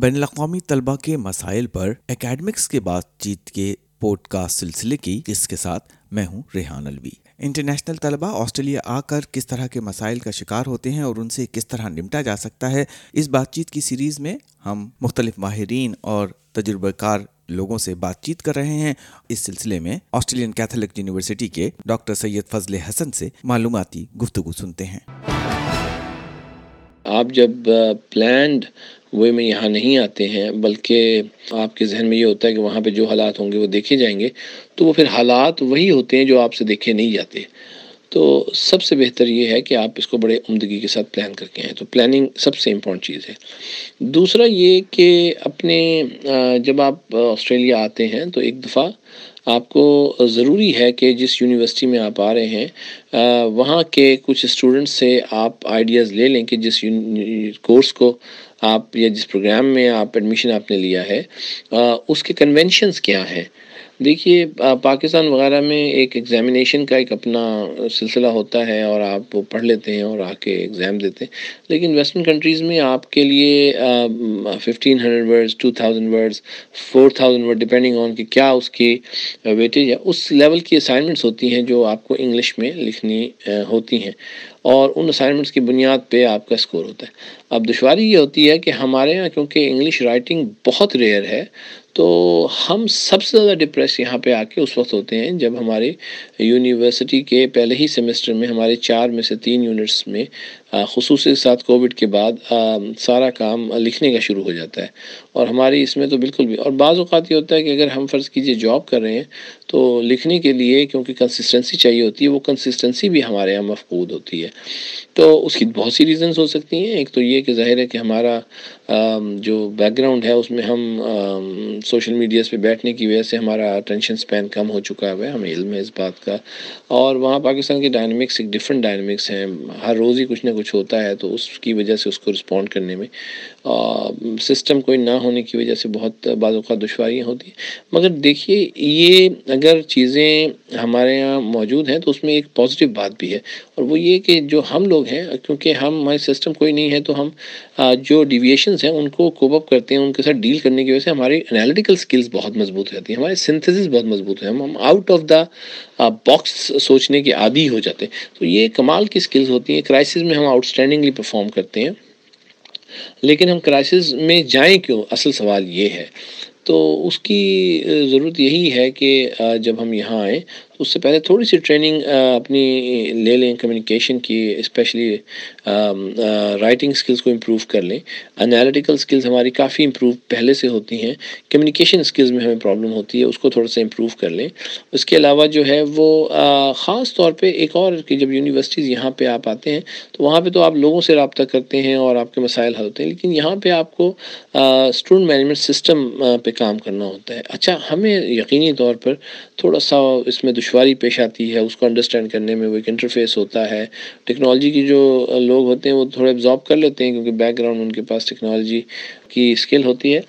بین الاقوامی طلبہ کے مسائل پر اکیڈمکس کے بات چیت کے پوڈ کاسٹ سلسلے کی اس کے ساتھ میں ہوں ریحان الوی انٹرنیشنل طلبہ آسٹریلیا آ کر کس طرح کے مسائل کا شکار ہوتے ہیں اور ان سے کس طرح نمٹا جا سکتا ہے، اس بات چیت کی سیریز میں ہم مختلف ماہرین اور تجربہ کار لوگوں سے بات چیت کر رہے ہیں۔ اس سلسلے میں آسٹریلین کیتھولک یونیورسٹی کے ڈاکٹر سید فضل حسن سے معلوماتی گفتگو سنتے ہیں۔ آپ جب پلانڈ وے میں یہاں نہیں آتے ہیں، بلکہ آپ کے ذہن میں یہ ہوتا ہے کہ وہاں پہ جو حالات ہوں گے وہ دیکھے جائیں گے۔ تو وہ پھر حالات وہی ہوتے ہیں جو آپ سے دیکھے نہیں جاتے۔ تو سب سے بہتر یہ ہے کہ آپ اس کو بڑے عمدگی کے ساتھ پلان کر کے آئیں۔ تو پلاننگ سب سے امپورٹنٹ چیز ہے۔ دوسرا یہ کہ اپنے جب آپ آسٹریلیا آتے ہیں تو ایک دفعہ آپ کو ضروری ہے کہ جس یونیورسٹی میں آپ آ رہے ہیں وہاں کے کچھ اسٹوڈنٹس سے آپ آئیڈیاز لے لیں کہ جس کورس کو آپ یا جس پروگرام میں آپ ایڈمیشن آپ نے لیا ہے اس کے کنونشنس کیا ہیں؟ دیکھیے پاکستان وغیرہ میں ایک ایگزامینیشن کا ایک اپنا سلسلہ ہوتا ہے اور آپ وہ پڑھ لیتے ہیں اور آ کے ایگزام دیتے ہیں۔ لیکن ویسٹرن کنٹریز میں آپ کے لیے fifteen hundred words two thousand words four thousand word depending on کہ کیا اس کی ویٹیج ہے اس لیول کی اسائنمنٹس ہوتی ہیں جو آپ کو انگلش میں لکھنی ہوتی ہیں۔ اور ان اسائنمنٹس کی بنیاد پہ آپ کا اسکور ہوتا ہے۔ اب دشواری یہ ہوتی ہے کہ ہمارے یہاں کیونکہ انگلش رائٹنگ بہت ریئر ہے، تو ہم سب سے زیادہ ڈپریس یہاں پہ آ کے اس وقت ہوتے ہیں جب ہمارے یونیورسٹی کے پہلے ہی سیمسٹر میں، ہمارے چار میں سے تین یونٹس میں خصوصی ساتھ کووڈ کے بعد سارا کام لکھنے کا شروع ہو جاتا ہے۔ اور ہماری اس میں تو بالکل بھی، اور بعض اوقات یہ ہوتا ہے کہ اگر ہم فرض کیجیے جاب کر رہے ہیں، تو لکھنے کے لیے کیونکہ کنسسٹنسی چاہیے ہوتی ہے، وہ کنسسٹنسی بھی ہمارے یہاں مفقود ہوتی ہے۔ تو اس کی بہت سی ریزنس ہو سکتی ہیں۔ ایک تو یہ کہ ظاہر ہے کہ ہمارا جو بیک گراؤنڈ ہے، اس میں ہم سوشل میڈیاز پہ بیٹھنے کی وجہ سے ہمارا اٹینشن اسپین کم ہو چکا ہے، ہمیں علم ہے اس بات کا۔ اور وہاں پاکستان کی ڈائنمکس ایک ڈفرینٹ ڈائنمکس ہیں۔ ہر روز ہی کچھ نہ کچھ ہوتا ہے، تو اس کی وجہ سے اس کو رسپونڈ کرنے میں سسٹم کوئی نہ ہونے کی وجہ سے بہت بعض اوقات دشواریاں ہوتی ہیں۔ مگر دیکھیے، یہ اگر چیزیں ہمارے یہاں موجود ہیں، تو اس میں ایک پازیٹیو بات بھی ہے۔ اور وہ یہ کہ جو ہم لوگ ہیں، کیونکہ ہم ہمارے سسٹم کوئی نہیں ہے، تو ہم جو ڈیویشنس ہیں، ان کو کوپ اپ کرتے ہیں، ان کے ساتھ ڈیل کرنے کی وجہ سے ہماری انالیٹیکل اسکلس بہت مضبوط رہتی ہیں، ہمارے سنتھسس بہت مضبوط ہیں، ہم آؤٹ آف دا باکس سوچنے کے عادی ہو جاتے ہیں۔ تو یہ کمال کی اسکلز ہوتی ہیں کرائسس میں ہم آؤٹ اسٹینڈنگلی پرفارم کرتے ہیں۔ لیکن ہم کرائسس میں جائیں کیوں؟ اصل سوال یہ ہے۔ تو اس کی ضرورت یہی ہے کہ جب ہم یہاں آئیں اس سے پہلے تھوڑی سی ٹریننگ اپنی لے لیں کمیونیکیشن کی اسپیشلی رائٹنگ اسکلس کو امپروو کر لیں۔ انالیٹیکل اسکلس ہماری کافی امپروو پہلے سے ہوتی ہیں۔ کمیونیکیشن اسکلس میں ہمیں پرابلم ہوتی ہے، اس کو تھوڑا سا امپروو کر لیں۔ اس کے علاوہ جو ہے وہ خاص طور پہ ایک اور کہ جب یونیورسٹیز یہاں پہ آپ آتے ہیں، تو وہاں پہ تو آپ لوگوں سے رابطہ کرتے ہیں اور آپ کے مسائل حل ہوتے ہیں، لیکن یہاں پہ آپ کو اسٹوڈنٹ مینجمنٹ سسٹم پہ کام کرنا ہوتا ہے۔ اچھا ہمیں یقینی طور پر تھوڑا سا اس میں دشواری پیش آتی ہے، اس کو انڈرسٹینڈ کرنے میں وہ ایک انٹرفیس ہوتا ہے۔ ٹیکنالوجی کی جو لوگ ہوتے ہیں وہ تھوڑے ابزارب کر لیتے ہیں کیونکہ بیک گراؤنڈ ان کے پاس ٹیکنالوجی کی اسکل ہوتی ہے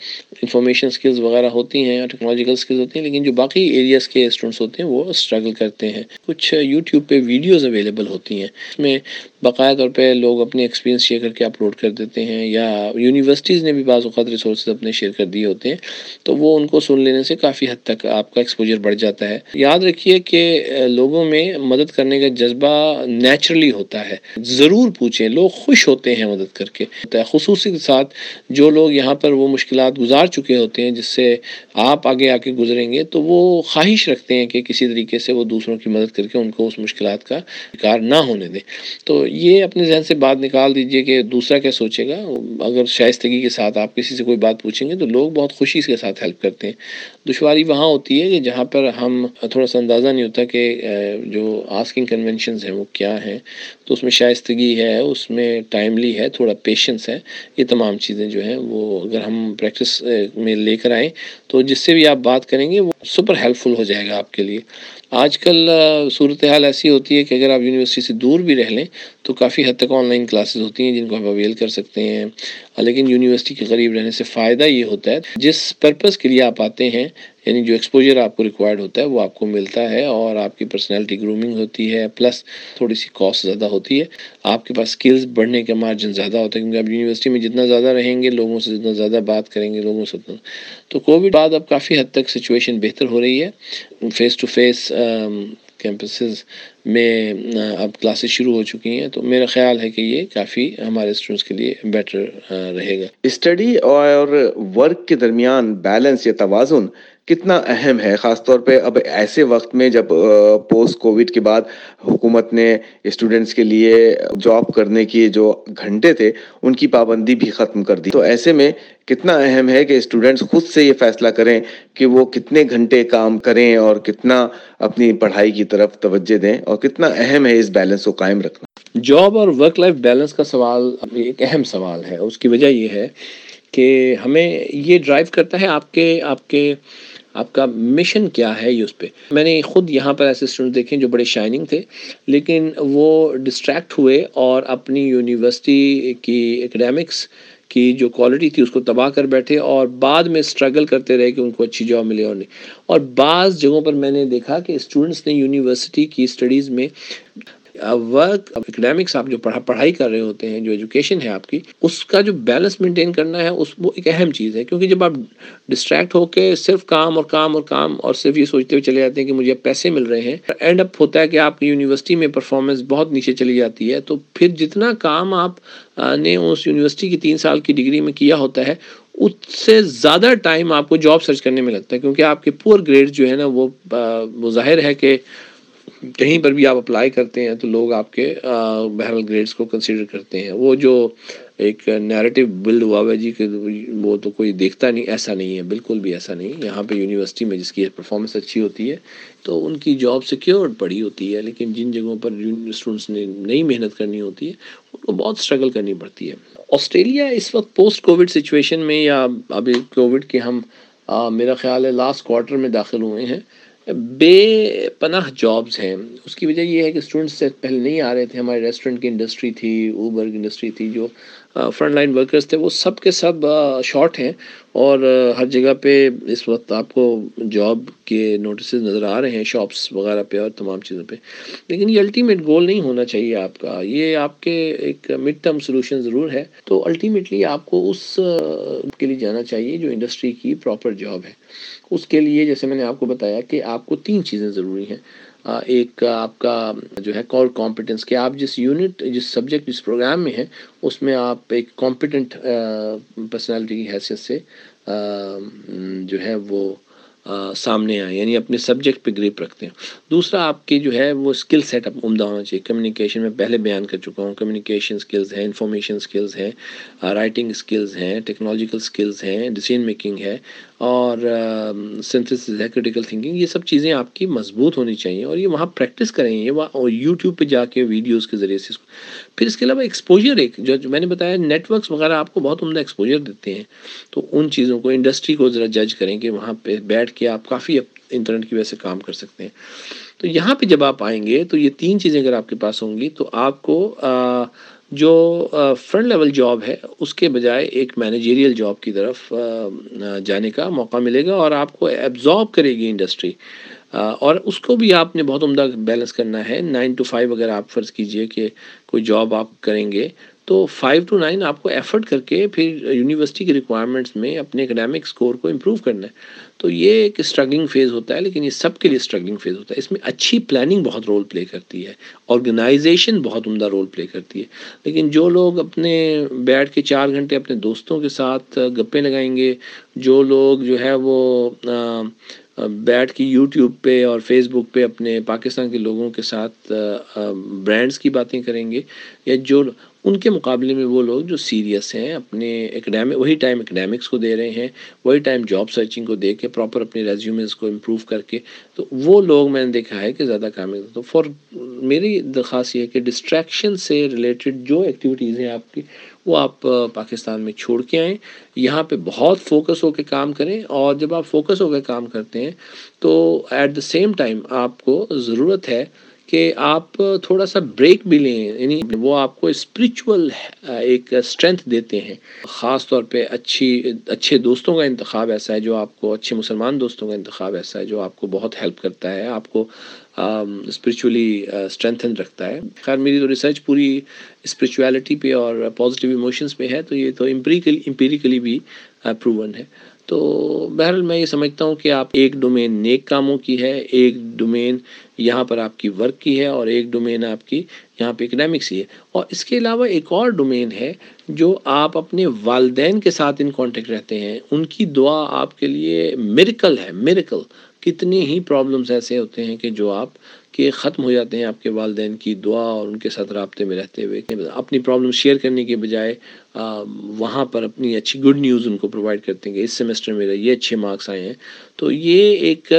انفارمیشن اسکلز وغیرہ ہوتی ہیں اور ٹیکنالوجیکل اسکلز ہوتی ہیں، لیکن جو باقی ایریاز کے اسٹوڈنٹس ہوتے ہیں، وہ اسٹرگل کرتے ہیں۔ کچھ یوٹیوب پہ ویڈیوز اویلیبل ہوتی ہیں، اس میں باقاعدہ طور پہ لوگ اپنے ایکسپیرینس شیئر کر کے اپلوڈ کر دیتے ہیں یا یونیورسٹیز نے بھی بعض اوقات ریسورسز اپنے شیئر کر دیے ہوتے ہیں، تو وہ ان کو سن لینے سے کافی حد تک آپ کا ایکسپوجر بڑھ جاتا ہے۔ یاد رکھیے کہ لوگوں میں مدد کرنے کا جذبہ نیچرلی ہوتا ہے۔ ضرور پوچھیں، لوگ خوش ہوتے ہیں مدد کر کے۔ خصوصی کے ساتھ جو لوگ یہاں پر وہ مشکلات گزار چکے ہوتے ہیں جس سے آپ آگے آ کے گزریں گے، تو وہ خواہش رکھتے ہیں کہ کسی طریقے سے وہ دوسروں کی مدد کر کے ان کو اس مشکلات کا شکار نہ ہونے دیں۔ تو یہ اپنے ذہن سے بات نکال دیجیے کہ دوسرا کیا سوچے گا؟ اگر شائستگی کے ساتھ آپ کسی سے کوئی بات پوچھیں گے تو لوگ بہت خوشی کے ساتھ ہیلپ کرتے ہیں۔ دشواری وہاں ہوتی ہے کہ جہاں پر ہم تھوڑا سا اندازہ نہیں ہوتا کہ جو آسکنگ کنونشنز ہیں وہ کیا ہیں۔ تو اس میں شائستگی ہے، اس میں ٹائملی ہے، تھوڑا پیشنس ہے، یہ تمام چیزیں جو ہیں وہ اگر ہم پریکٹس میں لے کر آئیں، تو جس سے بھی آپ بات کریں گے، وہ سپر ہیلپ فل ہو جائے گا آپ کے لیے۔ آج کل صورتحال ایسی ہوتی ہے کہ اگر آپ یونیورسٹی سے دور بھی رہ لیں، تو کافی حد تک آن لائن کلاسز ہوتی ہیں جن کو آپ اویل کر سکتے ہیں۔ لیکن یونیورسٹی کے قریب رہنے سے فائدہ یہ ہوتا ہے، جس پرپز کے لیے آپ آتے ہیں یعنی جو ایکسپوجر آپ کو ریکوائرڈ ہوتا ہے وہ آپ کو ملتا ہے اور آپ کی پرسنالٹی گرومنگ ہوتی ہے پلس تھوڑی سی کاسٹ زیادہ ہوتی ہے۔ آپ کے پاس اسکلز بڑھنے کا مارجن زیادہ ہوتا ہے کیونکہ آپ یونیورسٹی میں جتنا زیادہ رہیں گے، لوگوں سے جتنا زیادہ بات کریں گے، لوگوں سے تو کووڈ بعد اب کافی حد تک سچویشن بہتر ہو رہی ہے۔ فیس ٹو فیس کیمپسز میں اب کلاسز شروع ہو چکی ہیں۔ تو میرا خیال ہے کہ یہ کافی ہمارے اسٹوڈنٹس کے لیے بیٹر رہے گا۔ اسٹڈی اور ورک کے درمیان بیلنس یا توازن کتنا اہم ہے؟ خاص طور پہ اب ایسے وقت میں جب پوسٹ کووڈ کے بعد حکومت نے اسٹوڈنٹس کے لیے جاب کرنے کی جو گھنٹے تھے، ان کی پابندی بھی ختم کر دی۔ تو ایسے میں کتنا اہم ہے کہ اسٹوڈنٹس خود سے یہ فیصلہ کریں کہ وہ کتنے گھنٹے کام کریں اور کتنا اپنی پڑھائی کی طرف توجہ دیں اور کتنا اہم ہے اس بیلنس کو قائم رکھنا۔ جاب اور ورک لائف بیلنس کا سوال ایک اہم سوال ہے۔ اس کی وجہ یہ ہے کہ ہمیں یہ ڈرائیو کرتا ہے آپ کے آپ کے آپ کا مشن کیا ہے یہ اس پہ؟ میں نے خود یہاں پر ایسے اسٹوڈنٹ دیکھے جو بڑے شائننگ تھے، لیکن وہ ڈسٹریکٹ ہوئے اور اپنی یونیورسٹی کی اکیڈیمکس کی جو کوالٹی تھی، اس کو تباہ کر بیٹھے اور بعد میں اسٹرگل کرتے رہے کہ ان کو اچھی جاب ملے اور نہیں۔ اور بعض جگہوں پر میں نے دیکھا کہ اسٹوڈنٹس نے یونیورسٹی کی اسٹڈیز میں ورک اکیڈیمکس آپ جو پڑھا پڑھائی کر رہے ہوتے ہیں، جو ایجوکیشن ہے آپ کی، اس کا جو بیلنس مینٹین کرنا ہے، اس وہ ایک اہم چیز ہے۔ کیونکہ جب آپ ڈسٹریکٹ ہو کے صرف کام اور کام اور کام اور صرف یہ سوچتے ہوئے چلے جاتے ہیں کہ مجھے پیسے مل رہے ہیں اینڈ اپ ہوتا ہے کہ آپ کی یونیورسٹی میں پرفارمنس بہت نیچے چلی جاتی ہے۔ تو پھر جتنا کام آپ نے اس یونیورسٹی کی تین سال کی ڈگری میں کیا ہوتا ہے، اس سے زیادہ ٹائم آپ کو جاب سرچ کرنے میں لگتا ہے۔ کیونکہ آپ کے پور گریڈ جو ہے نا وہ ظاہر ہے کہ کہیں پر بھی آپ اپلائی کرتے ہیں تو لوگ آپ کے بہرحال گریڈس کو کنسیڈر کرتے ہیں۔ وہ جو ایک نیریٹو بلڈ ہوا ہوا جی کہ وہ تو کوئی دیکھتا نہیں، ایسا نہیں ہے، بالکل بھی ایسا نہیں۔ یہاں پہ یونیورسٹی میں جس کی پرفارمنس اچھی ہوتی ہے، تو ان کی جاب سیکیورڈ پڑی ہوتی ہے، لیکن جن جگہوں پر اسٹوڈنٹس نے نئی محنت کرنی ہوتی ہے، ان کو بہت اسٹرگل کرنی پڑتی ہے۔ آسٹریلیا اس وقت پوسٹ کووڈ سچویشن میں، یا ابھی کووڈ کے ہم میرا خیال ہے لاسٹ کوارٹر میں داخل ہوئے ہیں۔ بے پناہ جابز ہیں۔ اس کی وجہ یہ ہے کہ اسٹوڈنٹس سے پہلے نہیں آ رہے تھے۔ ہمارے ریسٹورنٹ کی انڈسٹری تھی اوبر کی انڈسٹری تھی، جو فرنٹ لائن ورکرز تھے، وہ سب کے سب شارٹ ہیں۔ اور ہر جگہ پہ اس وقت آپ کو جاب کے نوٹسز نظر آ رہے ہیں شاپس وغیرہ پہ اور تمام چیزوں پہ۔ لیکن یہ الٹیمیٹ گول نہیں ہونا چاہیے آپ کا۔ یہ آپ کے ایک مڈ ٹرم سولوشن ضرور ہے۔ تو الٹیمیٹلی آپ کو اس کے لیے جانا چاہیے جو انڈسٹری کی پراپر جاب ہے۔ اس کے لیے جیسے میں نے آپ کو بتایا کہ آپ کو تین چیزیں ضروری ہیں۔ ایک آپ کا جو ہے کور کمپٹنس کہ آپ جس یونٹ جس سبجیکٹ جس پروگرام میں ہیں، اس میں آپ ایک کمپٹنٹ پرسنالٹی کی حیثیت سے جو ہے وہ سامنے آئیں یعنی اپنے سبجیکٹ پہ گریپ رکھتے ہیں۔ دوسرا آپ کی جو ہے وہ اسکل سیٹ اپ عمدہ ہونا چاہیے۔ کمیونیکیشن میں پہلے بیان کر چکا ہوں۔ کمیونیکیشن اسکلز ہیں انفارمیشن اسکلز ہیں رائٹنگ اسکلز ہیں ٹیکنالوجیکل اسکلز ہیں ڈسیزن میکنگ ہے۔ اور سنتھس ہے کریٹیکل تھنکنگ یہ سب چیزیں آپ کی مضبوط ہونی چاہیے اور یہ وہاں پریکٹس کریں، یہ وہاں یوٹیوب پہ جا کے ویڈیوز کے ذریعے سے۔ پھر اس کے علاوہ ایکسپوجر ایک، جو میں نے بتایا نیٹ ورکس وغیرہ آپ کو بہت عمدہ ایکسپوجر دیتے ہیں۔ تو ان چیزوں کو انڈسٹری کو ذرا جج کریں کہ وہاں پہ بیٹھ کے آپ کافی انٹرنیٹ کی وجہ سے کام کر سکتے ہیں۔ تو یہاں پہ جب آپ آئیں گے تو یہ تین چیزیں اگر آپ کے پاس ہوں گی تو آپ کو جو فرنٹ لیول جاب ہے، اس کے بجائے ایک مینیجیریل جاب کی طرف جانے کا موقع ملے گا اور آپ کو ایبزارب کرے گی انڈسٹری اور اس کو بھی آپ نے بہت عمدہ بیلنس کرنا ہے۔ نائن ٹو فائیو اگر آپ فرض کیجیے کہ کوئی جاب آپ کریں گے تو فائیو ٹو نائن آپ کو ایفرٹ کر کے پھر یونیورسٹی کی ریکوائرمنٹس میں اپنے اکیڈیمک اسکور کو امپروو کرنا ہے۔ تو یہ ایک اسٹرگلنگ فیز ہوتا ہے، لیکن یہ سب کے لیے اسٹرگلنگ فیز ہوتا ہے۔ اس میں اچھی پلاننگ بہت رول پلے کرتی ہے۔ آرگنائزیشن بہت عمدہ رول پلے کرتی ہے۔ لیکن جو لوگ اپنے بیٹھ کے چار گھنٹے اپنے دوستوں کے ساتھ گپے لگائیں گے، جو لوگ جو ہے وہ بیٹھ کے یوٹیوب پہ اور فیس بک پہ اپنے پاکستان کے لوگوں کے ساتھ برانڈس کی باتیں کریں گے، یا جو ان کے مقابلے میں وہ لوگ جو سیریس ہیں، اپنے اکیڈیمک وہی ٹائم اکیڈیمکس کو دے رہے ہیں، وہی ٹائم جاب سرچنگ کو دے کے پراپر اپنے ریزیومز کو امپروو کر کے، تو وہ لوگ میں نے دیکھا ہے کہ زیادہ کامیاب تو فار میری درخواست یہ ہے کہ ڈسٹریکشن سے ریلیٹڈ جو ایکٹیویٹیز ہیں آپ کی، وہ آپ پاکستان میں چھوڑ کے آئیں، یہاں پہ بہت فوکس ہو کے کام کریں، اور جب آپ فوکس ہو کے کام کرتے ہیں، تو ایٹ دا سیم ٹائم آپ کو ضرورت ہے کہ آپ تھوڑا سا بریک بھی لیں یعنی وہ آپ کو اسپریچول ایک اسٹرینتھ دیتے ہیں۔ خاص طور پہ اچھی، اچھے دوستوں کا انتخاب ایسا ہے جو آپ کو، اچھے مسلمان دوستوں کا انتخاب ایسا ہے جو آپ کو بہت ہیلپ کرتا ہے، آپ کو اسپریچولی اسٹرینتھن رکھتا ہے۔ خیر، میری تو ریسرچ پوری اسپریچولیٹی پہ اور پازیٹیو ایموشنس پہ ہے، تو یہ تو امپیریکلی بھی پروون ہے۔ تو بہرحال میں یہ سمجھتا ہوں کہ آپ ایک ڈومین نیک کاموں کی ہے، ایک ڈومین یہاں پر آپ کی ورک کی ہے اور ایک ڈومین آپ کی یہاں پہ اکنامکس کی ہے۔ اور اس کے علاوہ ایک اور ڈومین ہے جو آپ اپنے والدین کے ساتھ ان کانٹیکٹ رہتے ہیں۔ ان کی دعا آپ کے لیے میریکل ہے میریکل کتنی ہی پرابلمس ایسے ہوتے ہیں کہ جو آپ کہ ختم ہو جاتے ہیں آپ کے والدین کی دعا اور ان کے ساتھ رابطے میں رہتے ہوئے اپنی پرابلم شیئر کرنے کے بجائے وہاں پر اپنی اچھی گڈ نیوز ان کو پرووائڈ کرتے ہیں کہ اس سیمسٹر میں یہ اچھے مارکس آئے ہیں۔ تو یہ ایک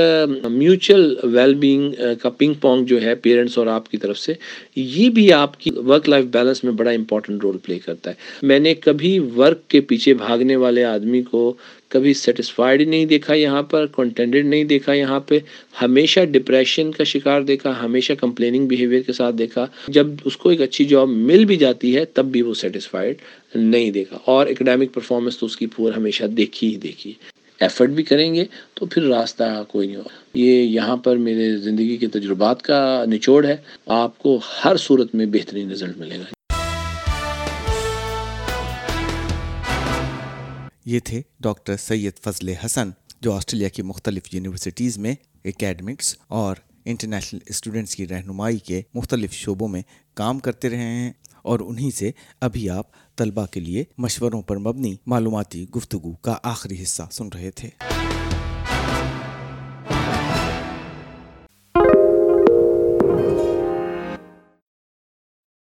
میوچل ویل بینگ کا پنگ پونگ جو ہے پیرنٹس اور آپ کی طرف سے، یہ بھی آپ کی ورک لائف بیلنس میں بڑا امپورٹنٹ رول پلے کرتا ہے۔ میں نے کبھی ورک کے پیچھے بھاگنے والے آدمی کو کبھی سیٹسفائڈ نہیں دیکھا یہاں پر کنٹینڈڈ نہیں دیکھا یہاں پہ۔ ہمیشہ ڈپریشن کا شکار دیکھا، ہمیشہ کمپلیننگ بیہیویئر کے ساتھ دیکھا۔ جب اس کو ایک اچھی جاب مل بھی جاتی ہے، تب بھی وہ سیٹسفائڈ نہیں دیکھا۔ اور اکیڈیمک پرفارمنس تو اس کی پور ہمیشہ دیکھی ہی دیکھی۔ ایفرٹ بھی کریں گے تو پھر راستہ کوئی نہیں ہوگا۔ یہ یہاں پر میرے زندگی کے تجربات کا نچوڑ ہے۔ آپ کو ہر صورت میں بہترین رزلٹ ملے گا۔ یہ تھے ڈاکٹر سید فضل حسن، جو آسٹریلیا کی مختلف یونیورسٹیز میں اکیڈمکس اور انٹرنیشنل اسٹوڈنٹس کی رہنمائی کے مختلف شعبوں میں کام کرتے رہے ہیں اور انہی سے ابھی آپ طلبہ کے لیے مشوروں پر مبنی معلوماتی گفتگو کا آخری حصہ سن رہے تھے۔